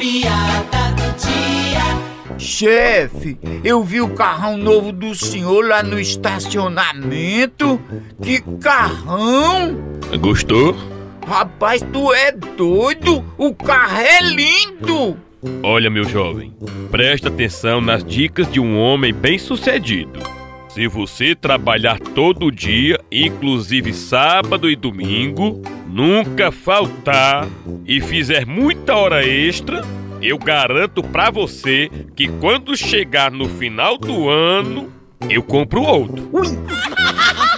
piada do dia. Chefe, eu vi o carrão novo do senhor lá no estacionamento. Que carrão! Gostou? Rapaz, tu é doido! O carro é lindo! Olha, meu jovem, presta atenção nas dicas de um homem bem-sucedido. Se você trabalhar todo dia, inclusive sábado e domingo, nunca faltar e fizer muita hora extra, eu garanto pra você que quando chegar no final do ano, eu compro outro. Ui!